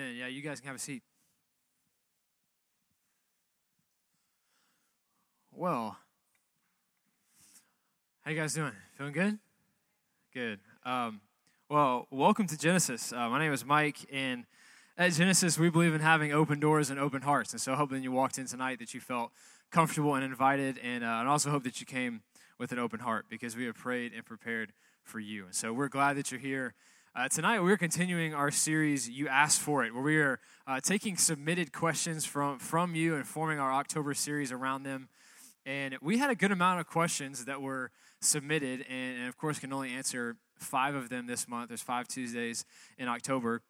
Yeah, you guys can have a seat. Well, how you guys doing? Feeling good? Good. Um, well, welcome to Genesis. Uh, my name is Mike, and at Genesis, we believe in having open doors and open hearts. And so, hoping you walked in tonight that you felt comfortable and invited, and, uh, also hope that you came with an open heart because we have prayed and prepared for you. And so, we're glad that you're here. Uh, tonight, we're continuing our series, You Asked For It, where we are uh, taking submitted questions from, from you and forming our October series around them. And we had a good amount of questions that were submitted, and, and of course, can only answer five of them this month. There's five Tuesdays in October.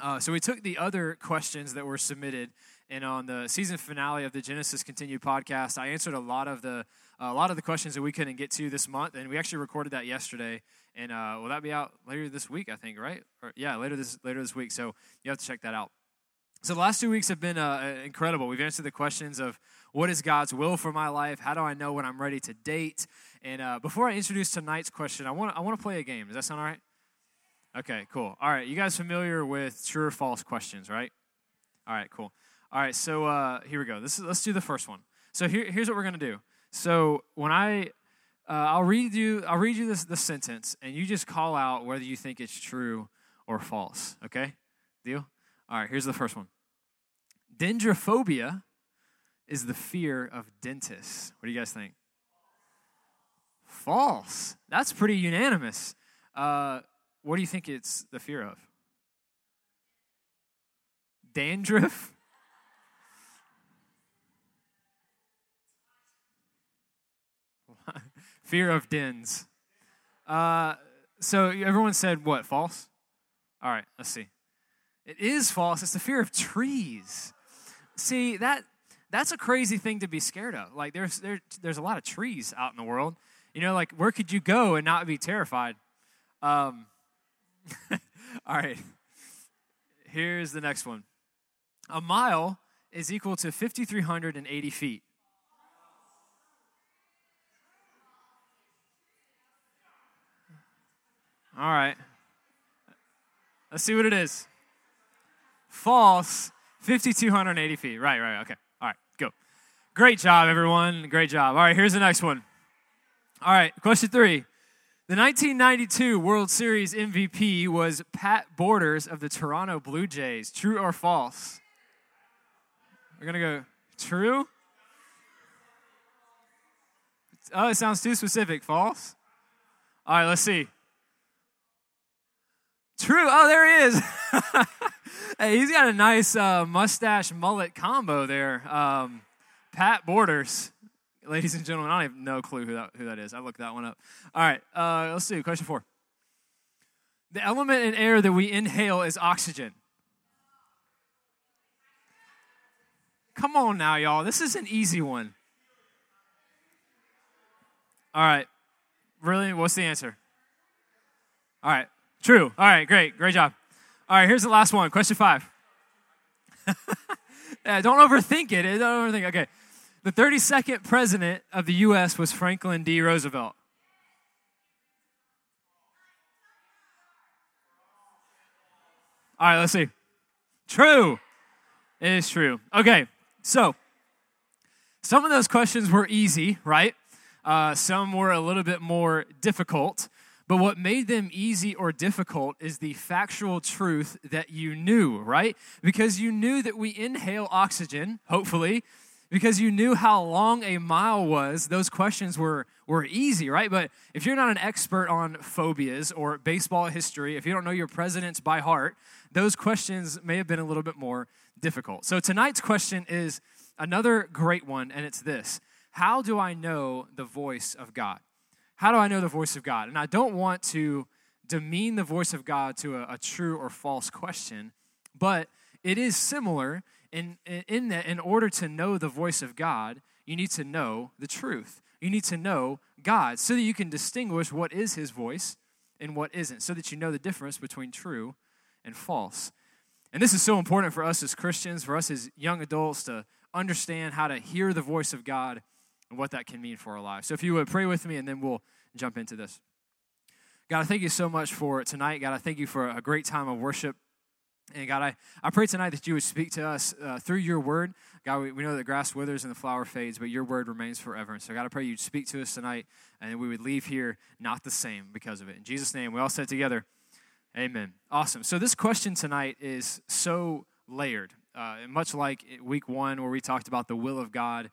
Uh, so we took the other questions that were submitted, and on the season finale of the Genesis Continued podcast, I answered a lot of the a lot of the questions that we couldn't get to this month, and we actually recorded that yesterday. And uh, will that be out later this week? I think, right? Or, yeah, later this later this week. So you have to check that out. So the last two weeks have been uh, incredible. We've answered the questions of what is God's will for my life? How do I know when I'm ready to date? And uh, before I introduce tonight's question, I want I want to play a game. Does that sound all right? Okay, cool. All right, you guys familiar with true or false questions, right? All right, cool. All right, so uh, here we go. This is let's do the first one. So here, here's what we're gonna do. So when I uh, I'll read you I'll read you this the sentence, and you just call out whether you think it's true or false. Okay, deal. All right, here's the first one. Dendrophobia is the fear of dentists. What do you guys think? False. That's pretty unanimous. Uh, what do you think it's the fear of? Dandruff? fear of dens. Uh, so everyone said what? False? All right, let's see. It is false. It's the fear of trees. See, that that's a crazy thing to be scared of. Like there's there, there's a lot of trees out in the world. You know, like where could you go and not be terrified? Um, all right. Here's the next one. A mile is equal to 5,380 feet. All right. Let's see what it is. False, 5,280 feet. Right, right, okay. All right, go. Great job, everyone. Great job. All right, here's the next one. All right, question three. The 1992 World Series MVP was Pat Borders of the Toronto Blue Jays. True or false? We're going to go true. Oh, it sounds too specific. False? All right, let's see. True. Oh, there he is. hey, he's got a nice uh, mustache mullet combo there. Um, Pat Borders ladies and gentlemen, I have no clue who that, who that is. I looked that one up. All right, uh, let's see. Question four. The element in air that we inhale is oxygen. Come on now, y'all. This is an easy one. All right. Really? What's the answer? All right. True. All right. Great. Great job. All right. Here's the last one. Question five. yeah, don't overthink it. Don't overthink. Okay. The 32nd president of the U.S. was Franklin D. Roosevelt. All right, let's see. True. It is true. Okay, so some of those questions were easy, right? Uh, some were a little bit more difficult. But what made them easy or difficult is the factual truth that you knew, right? Because you knew that we inhale oxygen, hopefully, because you knew how long a mile was, those questions were, were easy, right? But if you're not an expert on phobias or baseball history, if you don't know your presidents by heart, those questions may have been a little bit more difficult. So tonight's question is another great one, and it's this How do I know the voice of God? How do I know the voice of God? And I don't want to demean the voice of God to a, a true or false question, but it is similar in, in that, in order to know the voice of God, you need to know the truth. You need to know God so that you can distinguish what is His voice and what isn't, so that you know the difference between true and false. And this is so important for us as Christians, for us as young adults to understand how to hear the voice of God and what that can mean for our lives. So if you would pray with me, and then we'll jump into this. God, I thank you so much for tonight. God, I thank you for a great time of worship. And God, I, I pray tonight that you would speak to us uh, through your word. God, we, we know that grass withers and the flower fades, but your word remains forever. And so, God, I pray you'd speak to us tonight and we would leave here not the same because of it. In Jesus' name, we all said together, Amen. Awesome. So, this question tonight is so layered, uh, much like week one, where we talked about the will of God.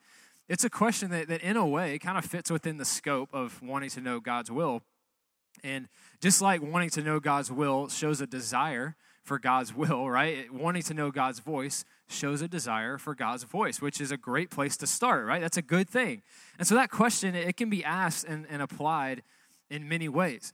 It's a question that, that in a way, kind of fits within the scope of wanting to know God's will. And just like wanting to know God's will shows a desire for God's will, right? Wanting to know God's voice shows a desire for God's voice, which is a great place to start, right? That's a good thing. And so that question, it can be asked and, and applied in many ways.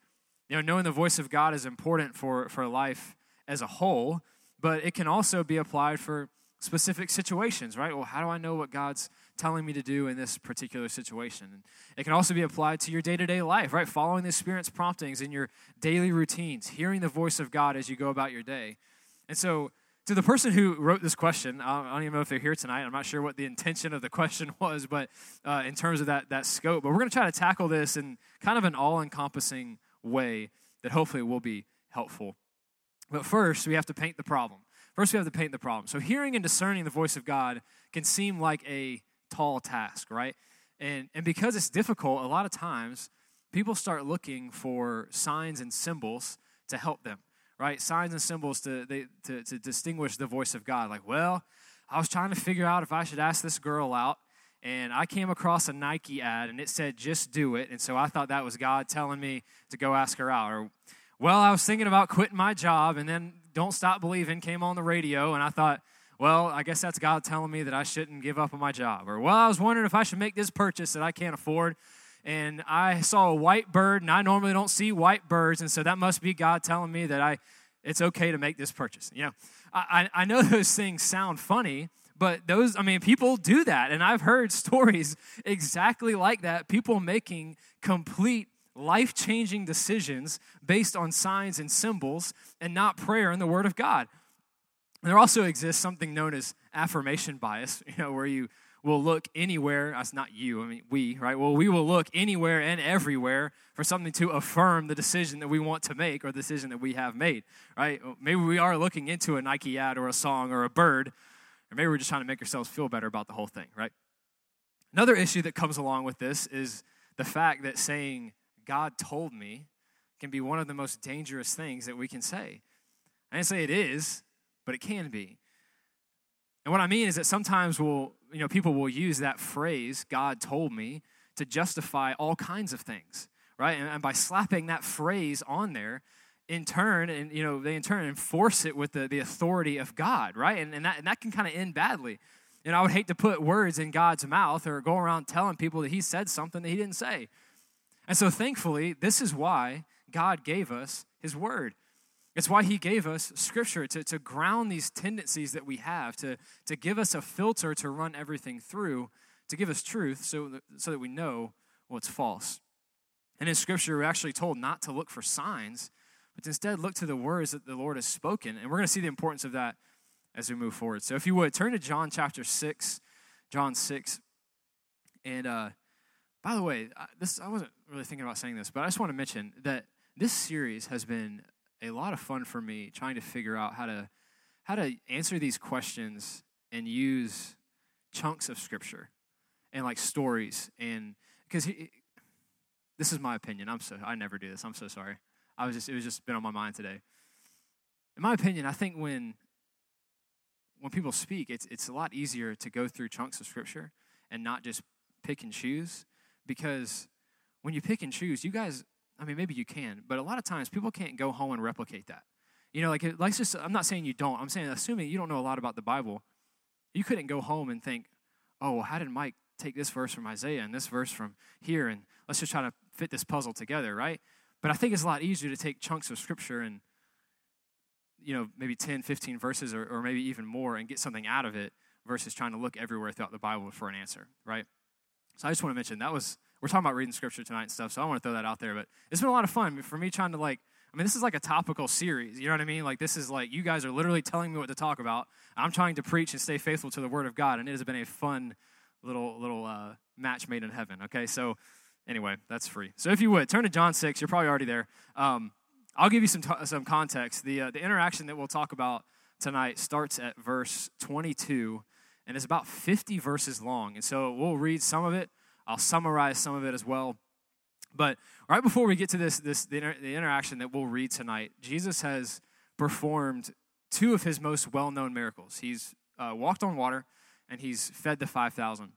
You know, knowing the voice of God is important for, for life as a whole, but it can also be applied for specific situations, right? Well, how do I know what God's telling me to do in this particular situation? And it can also be applied to your day to day life, right? Following the Spirit's promptings in your daily routines, hearing the voice of God as you go about your day. And so, to the person who wrote this question, I don't even know if they're here tonight. I'm not sure what the intention of the question was, but uh, in terms of that, that scope. But we're going to try to tackle this in kind of an all encompassing way that hopefully will be helpful. But first, we have to paint the problem. First, we have to paint the problem. So, hearing and discerning the voice of God can seem like a tall task, right? And, and because it's difficult, a lot of times people start looking for signs and symbols to help them, right? Signs and symbols to, they, to, to distinguish the voice of God. Like, well, I was trying to figure out if I should ask this girl out, and I came across a Nike ad, and it said, just do it. And so I thought that was God telling me to go ask her out. Or, well, I was thinking about quitting my job, and then don't Stop Believing came on the radio, and I thought, well, I guess that's God telling me that I shouldn't give up on my job. Or, well, I was wondering if I should make this purchase that I can't afford. And I saw a white bird, and I normally don't see white birds, and so that must be God telling me that I, it's okay to make this purchase. You know, I, I know those things sound funny, but those, I mean, people do that. And I've heard stories exactly like that people making complete life changing decisions based on signs and symbols and not prayer and the Word of God. There also exists something known as affirmation bias, you know, where you will look anywhere, that's not you, I mean we, right? Well, we will look anywhere and everywhere for something to affirm the decision that we want to make or the decision that we have made, right? Maybe we are looking into a Nike ad or a song or a bird, or maybe we're just trying to make ourselves feel better about the whole thing, right? Another issue that comes along with this is the fact that saying God told me can be one of the most dangerous things that we can say. I didn't say it is, but it can be. And what I mean is that sometimes we'll, you know, people will use that phrase, God told me, to justify all kinds of things, right? And, and by slapping that phrase on there, in turn, and you know, they in turn enforce it with the, the authority of God, right? And, and, that, and that can kind of end badly. And I would hate to put words in God's mouth or go around telling people that He said something that He didn't say. And so, thankfully, this is why God gave us His Word. It's why He gave us Scripture to, to ground these tendencies that we have, to, to give us a filter to run everything through, to give us truth so that, so that we know what's false. And in Scripture, we're actually told not to look for signs, but instead look to the words that the Lord has spoken. And we're going to see the importance of that as we move forward. So, if you would, turn to John chapter 6, John 6. And, uh, by the way, this I wasn't really thinking about saying this, but I just want to mention that this series has been a lot of fun for me trying to figure out how to how to answer these questions and use chunks of scripture and like stories and because this is my opinion. I'm so I never do this. I'm so sorry. I was just it was just been on my mind today. In my opinion, I think when when people speak, it's it's a lot easier to go through chunks of scripture and not just pick and choose because when you pick and choose, you guys, I mean, maybe you can, but a lot of times people can't go home and replicate that. You know, like, let's just, I'm not saying you don't. I'm saying, assuming you don't know a lot about the Bible, you couldn't go home and think, oh, well, how did Mike take this verse from Isaiah and this verse from here, and let's just try to fit this puzzle together, right? But I think it's a lot easier to take chunks of scripture and, you know, maybe 10, 15 verses or, or maybe even more and get something out of it versus trying to look everywhere throughout the Bible for an answer, right? So I just want to mention that was we're talking about reading scripture tonight and stuff, so I want to throw that out there. But it's been a lot of fun for me trying to like. I mean, this is like a topical series. You know what I mean? Like this is like you guys are literally telling me what to talk about. I'm trying to preach and stay faithful to the Word of God, and it has been a fun little little uh, match made in heaven. Okay, so anyway, that's free. So if you would turn to John six, you're probably already there. Um, I'll give you some t- some context. The uh, the interaction that we'll talk about tonight starts at verse 22 and is about 50 verses long. And so we'll read some of it. I'll summarize some of it as well. But right before we get to this, this the, inter- the interaction that we'll read tonight, Jesus has performed two of his most well-known miracles. He's uh, walked on water, and he's fed the 5,000.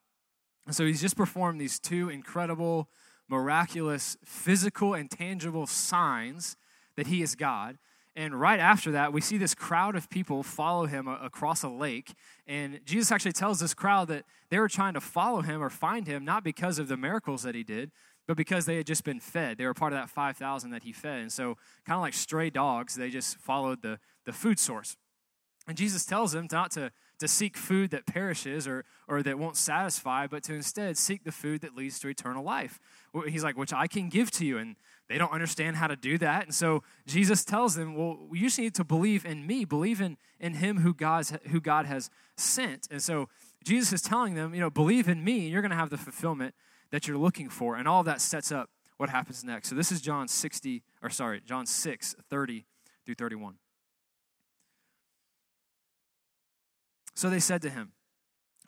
And so he's just performed these two incredible, miraculous, physical, and tangible signs that he is God. And right after that, we see this crowd of people follow him across a lake. And Jesus actually tells this crowd that they were trying to follow him or find him not because of the miracles that he did, but because they had just been fed. They were part of that 5,000 that he fed. And so, kind of like stray dogs, they just followed the, the food source. And Jesus tells them not to, to seek food that perishes or, or that won't satisfy, but to instead seek the food that leads to eternal life. He's like, which I can give to you. And they don't understand how to do that. And so Jesus tells them, well, you just need to believe in me, believe in, in him who, God's, who God has sent. And so Jesus is telling them, you know, believe in me, and you're going to have the fulfillment that you're looking for. And all that sets up what happens next. So this is John 60, or sorry, John 6, 30 through 31. So they said to him,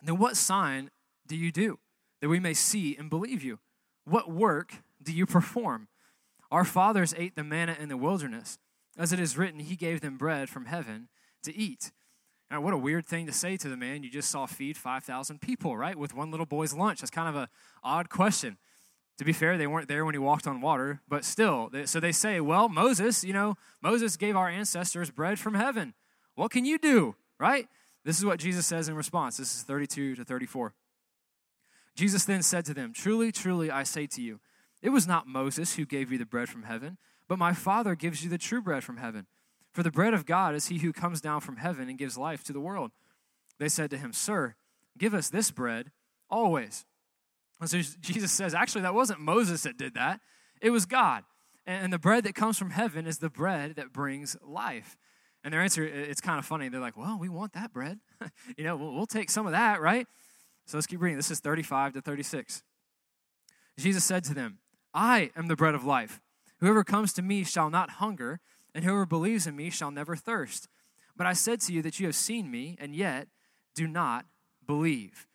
Then what sign do you do that we may see and believe you? What work do you perform? Our fathers ate the manna in the wilderness. As it is written, He gave them bread from heaven to eat. Now, what a weird thing to say to the man you just saw feed 5,000 people, right? With one little boy's lunch. That's kind of an odd question. To be fair, they weren't there when he walked on water, but still. So they say, well, Moses, you know, Moses gave our ancestors bread from heaven. What can you do, right? This is what Jesus says in response. This is 32 to 34. Jesus then said to them, Truly, truly, I say to you, it was not Moses who gave you the bread from heaven, but my Father gives you the true bread from heaven. For the bread of God is he who comes down from heaven and gives life to the world. They said to him, Sir, give us this bread always. And so Jesus says, Actually, that wasn't Moses that did that, it was God. And the bread that comes from heaven is the bread that brings life. And their answer, it's kind of funny. They're like, Well, we want that bread. you know, we'll, we'll take some of that, right? So let's keep reading. This is 35 to 36. Jesus said to them, I am the bread of life. Whoever comes to me shall not hunger, and whoever believes in me shall never thirst. But I said to you that you have seen me, and yet do not believe.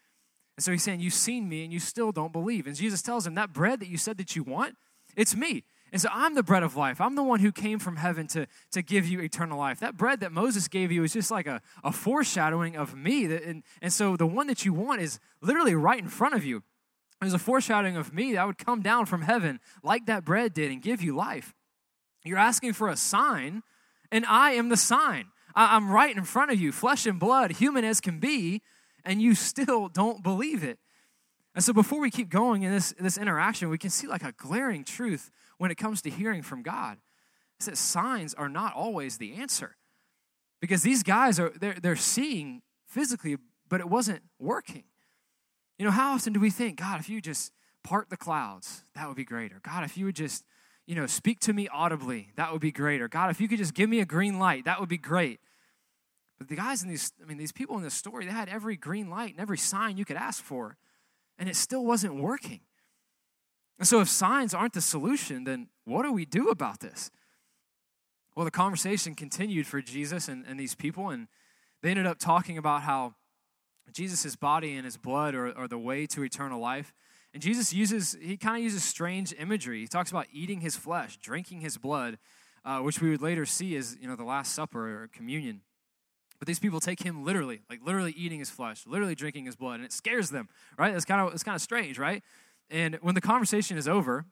And so he's saying, You've seen me, and you still don't believe. And Jesus tells him, That bread that you said that you want, it's me. And so I'm the bread of life. I'm the one who came from heaven to, to give you eternal life. That bread that Moses gave you is just like a, a foreshadowing of me. And, and so the one that you want is literally right in front of you. There's a foreshadowing of me that would come down from heaven like that bread did and give you life. You're asking for a sign, and I am the sign. I'm right in front of you, flesh and blood, human as can be, and you still don't believe it. And so before we keep going in this, this interaction, we can see like a glaring truth when it comes to hearing from God. Is that signs are not always the answer. Because these guys are they're, they're seeing physically, but it wasn't working. You know, how often do we think, God, if you just part the clouds, that would be great. Or God, if you would just, you know, speak to me audibly, that would be great. Or God, if you could just give me a green light, that would be great. But the guys in these, I mean, these people in this story, they had every green light and every sign you could ask for, and it still wasn't working. And so, if signs aren't the solution, then what do we do about this? Well, the conversation continued for Jesus and, and these people, and they ended up talking about how Jesus' body and his blood are, are the way to eternal life. And Jesus uses, he kind of uses strange imagery. He talks about eating his flesh, drinking his blood, uh, which we would later see as, you know, the Last Supper or communion. But these people take him literally, like literally eating his flesh, literally drinking his blood, and it scares them, right? It's kind of, it's kind of strange, right? And when the conversation is over,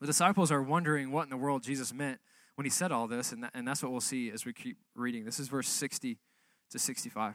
the disciples are wondering what in the world Jesus meant when he said all this, and, that, and that's what we'll see as we keep reading. This is verse 60 to 65.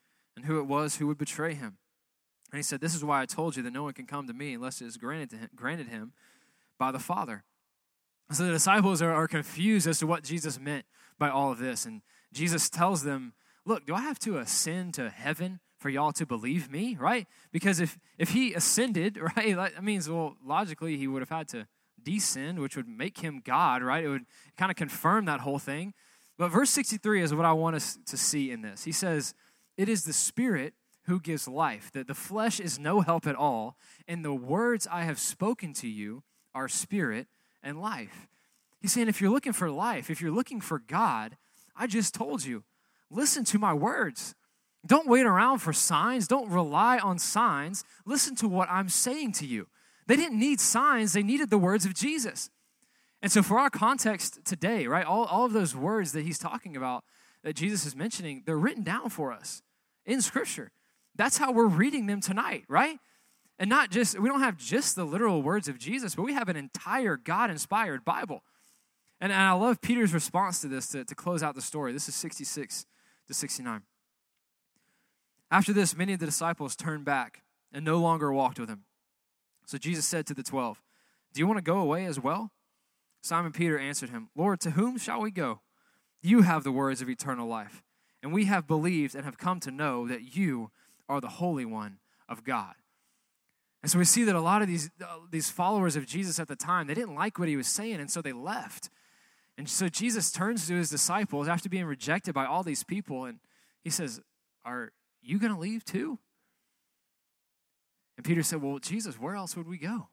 and who it was who would betray him. And he said, This is why I told you that no one can come to me unless it is granted, to him, granted him by the Father. So the disciples are, are confused as to what Jesus meant by all of this. And Jesus tells them, Look, do I have to ascend to heaven for y'all to believe me? Right? Because if, if he ascended, right, that means, well, logically, he would have had to descend, which would make him God, right? It would kind of confirm that whole thing. But verse 63 is what I want us to see in this. He says, It is the Spirit who gives life, that the flesh is no help at all, and the words I have spoken to you are spirit and life. He's saying, if you're looking for life, if you're looking for God, I just told you, listen to my words. Don't wait around for signs. Don't rely on signs. Listen to what I'm saying to you. They didn't need signs, they needed the words of Jesus. And so, for our context today, right, all, all of those words that he's talking about, that Jesus is mentioning, they're written down for us in Scripture. That's how we're reading them tonight, right? And not just, we don't have just the literal words of Jesus, but we have an entire God inspired Bible. And, and I love Peter's response to this to, to close out the story. This is 66 to 69. After this, many of the disciples turned back and no longer walked with him. So Jesus said to the twelve, Do you want to go away as well? Simon Peter answered him, Lord, to whom shall we go? You have the words of eternal life, and we have believed and have come to know that you are the Holy One of God. And so we see that a lot of these, uh, these followers of Jesus at the time, they didn't like what he was saying, and so they left. And so Jesus turns to his disciples after being rejected by all these people, and he says, Are you going to leave too? And Peter said, Well, Jesus, where else would we go?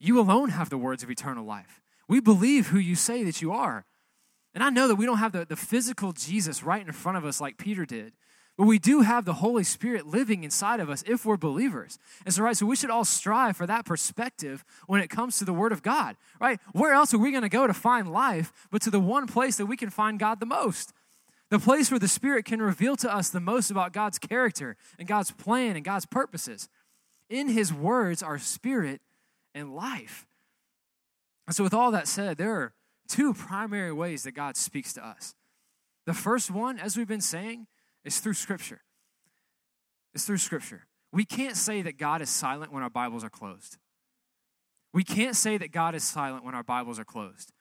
You alone have the words of eternal life. We believe who you say that you are. And I know that we don't have the, the physical Jesus right in front of us like Peter did. But we do have the Holy Spirit living inside of us if we're believers. And so, right, so we should all strive for that perspective when it comes to the Word of God, right? Where else are we going to go to find life but to the one place that we can find God the most? The place where the Spirit can reveal to us the most about God's character and God's plan and God's purposes. In His words are spirit and life. And so, with all that said, there are two primary ways that God speaks to us. The first one, as we've been saying, is through Scripture. It's through Scripture. We can't say that God is silent when our Bibles are closed. We can't say that God is silent when our Bibles are closed.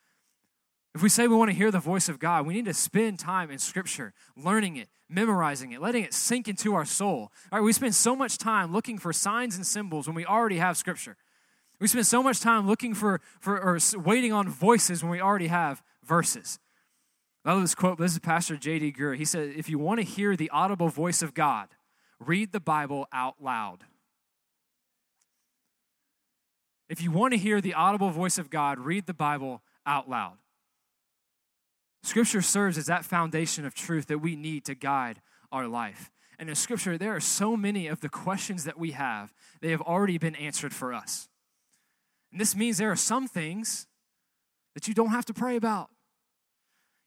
If we say we want to hear the voice of God, we need to spend time in Scripture, learning it, memorizing it, letting it sink into our soul. All right, we spend so much time looking for signs and symbols when we already have Scripture. We spend so much time looking for, for or waiting on voices when we already have verses. I love this quote. This is Pastor J.D. Greear. He said, If you want to hear the audible voice of God, read the Bible out loud. If you want to hear the audible voice of God, read the Bible out loud. Scripture serves as that foundation of truth that we need to guide our life. And in Scripture, there are so many of the questions that we have, they have already been answered for us. And this means there are some things that you don't have to pray about.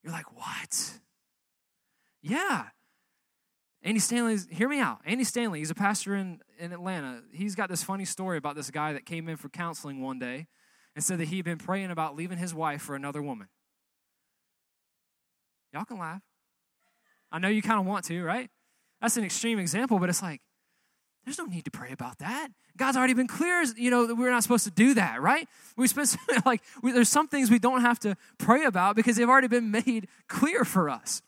You're like, what? Yeah. Andy Stanley, hear me out. Andy Stanley, he's a pastor in, in Atlanta. He's got this funny story about this guy that came in for counseling one day and said that he'd been praying about leaving his wife for another woman. Y'all can laugh. I know you kind of want to, right? That's an extreme example, but it's like, there's no need to pray about that. God's already been clear, you know, that we're not supposed to do that, right? We spend like we, there's some things we don't have to pray about because they've already been made clear for us.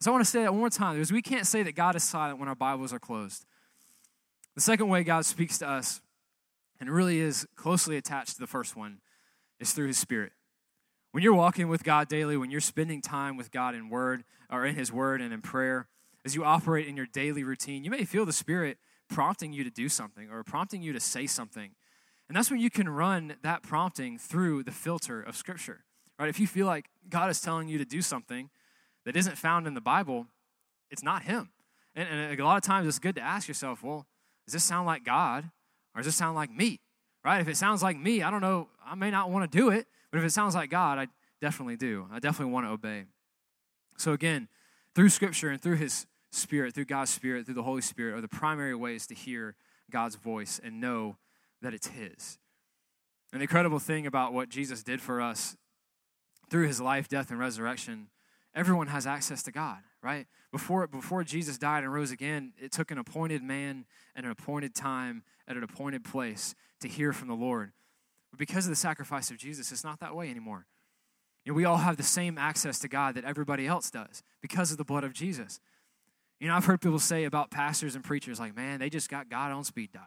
So I want to say that one more time because we can't say that God is silent when our Bibles are closed. The second way God speaks to us, and really is closely attached to the first one, is through His Spirit. When you're walking with God daily, when you're spending time with God in Word or in His Word and in prayer, as you operate in your daily routine, you may feel the Spirit prompting you to do something or prompting you to say something. And that's when you can run that prompting through the filter of Scripture, right? If you feel like God is telling you to do something that isn't found in the Bible, it's not Him. And, and a lot of times it's good to ask yourself, well, does this sound like God or does this sound like me, right? If it sounds like me, I don't know, I may not want to do it, but if it sounds like God, I definitely do. I definitely want to obey. So again, through Scripture and through His Spirit, through God's Spirit, through the Holy Spirit, are the primary ways to hear God's voice and know that it's His. And the incredible thing about what Jesus did for us through His life, death, and resurrection, everyone has access to God, right? Before, before Jesus died and rose again, it took an appointed man and an appointed time at an appointed place to hear from the Lord. But because of the sacrifice of Jesus, it's not that way anymore. Know, we all have the same access to God that everybody else does because of the blood of Jesus. You know, I've heard people say about pastors and preachers, like, man, they just got God on speed dial.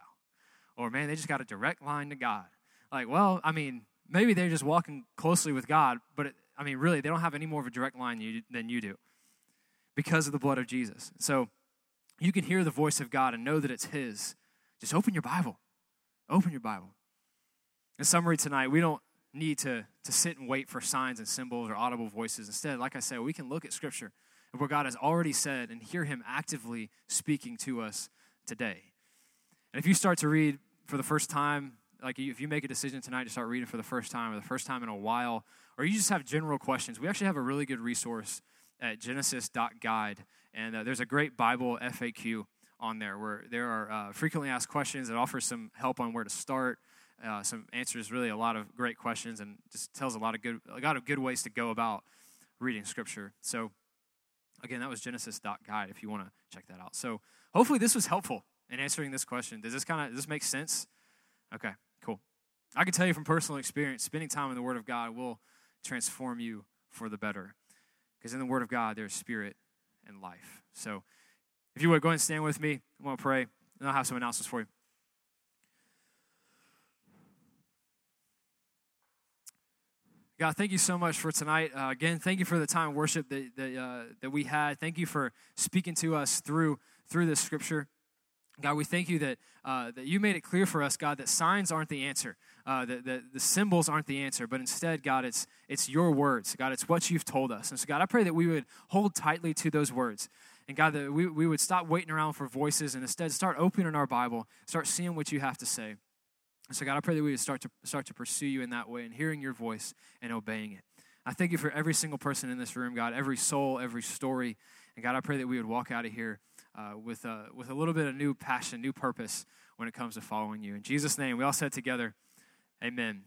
Or, man, they just got a direct line to God. Like, well, I mean, maybe they're just walking closely with God, but it, I mean, really, they don't have any more of a direct line you, than you do because of the blood of Jesus. So you can hear the voice of God and know that it's His. Just open your Bible. Open your Bible. In summary tonight, we don't need to, to sit and wait for signs and symbols or audible voices. Instead, like I said, we can look at Scripture and where God has already said and hear Him actively speaking to us today. And if you start to read for the first time, like if you make a decision tonight to start reading for the first time or the first time in a while, or you just have general questions, we actually have a really good resource at genesis.guide. And uh, there's a great Bible FAQ on there where there are uh, frequently asked questions that offers some help on where to start. Uh, some answers really a lot of great questions and just tells a lot of good a lot of good ways to go about reading scripture. So again, that was genesis.guide if you want to check that out. So hopefully this was helpful in answering this question. Does this kind of does this make sense? Okay, cool. I can tell you from personal experience, spending time in the Word of God will transform you for the better. Because in the Word of God, there's spirit and life. So if you would, go and stand with me. I'm going to pray, and I'll have some announcements for you. God, thank you so much for tonight. Uh, again, thank you for the time of worship that that, uh, that we had. Thank you for speaking to us through through this scripture. God, we thank you that, uh, that you made it clear for us, God, that signs aren't the answer, uh, that, that the symbols aren't the answer, but instead, God, it's, it's your words. God, it's what you've told us. And so, God, I pray that we would hold tightly to those words. And God, that we, we would stop waiting around for voices and instead start opening our Bible, start seeing what you have to say. And so, God, I pray that we would start to, start to pursue you in that way and hearing your voice and obeying it. I thank you for every single person in this room, God, every soul, every story. And God, I pray that we would walk out of here uh, with, a, with a little bit of new passion, new purpose when it comes to following you. In Jesus' name, we all said together, Amen.